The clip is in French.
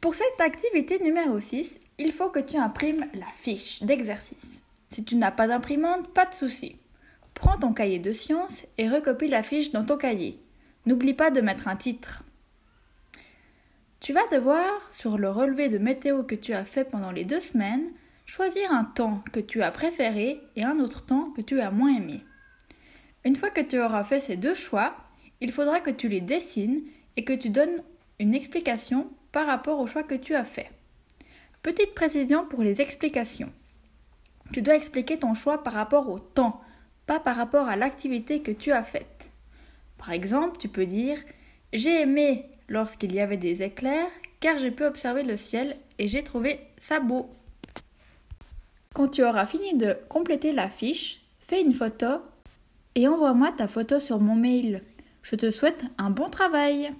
Pour cette activité numéro 6, il faut que tu imprimes la fiche d'exercice. Si tu n'as pas d'imprimante, pas de souci. Prends ton cahier de sciences et recopie la fiche dans ton cahier. N'oublie pas de mettre un titre. Tu vas devoir, sur le relevé de météo que tu as fait pendant les deux semaines, choisir un temps que tu as préféré et un autre temps que tu as moins aimé. Une fois que tu auras fait ces deux choix, il faudra que tu les dessines et que tu donnes une explication par rapport au choix que tu as fait. Petite précision pour les explications. Tu dois expliquer ton choix par rapport au temps, pas par rapport à l'activité que tu as faite. Par exemple, tu peux dire J'ai aimé lorsqu'il y avait des éclairs car j'ai pu observer le ciel et j'ai trouvé ça beau. Quand tu auras fini de compléter la fiche, fais une photo et envoie-moi ta photo sur mon mail. Je te souhaite un bon travail.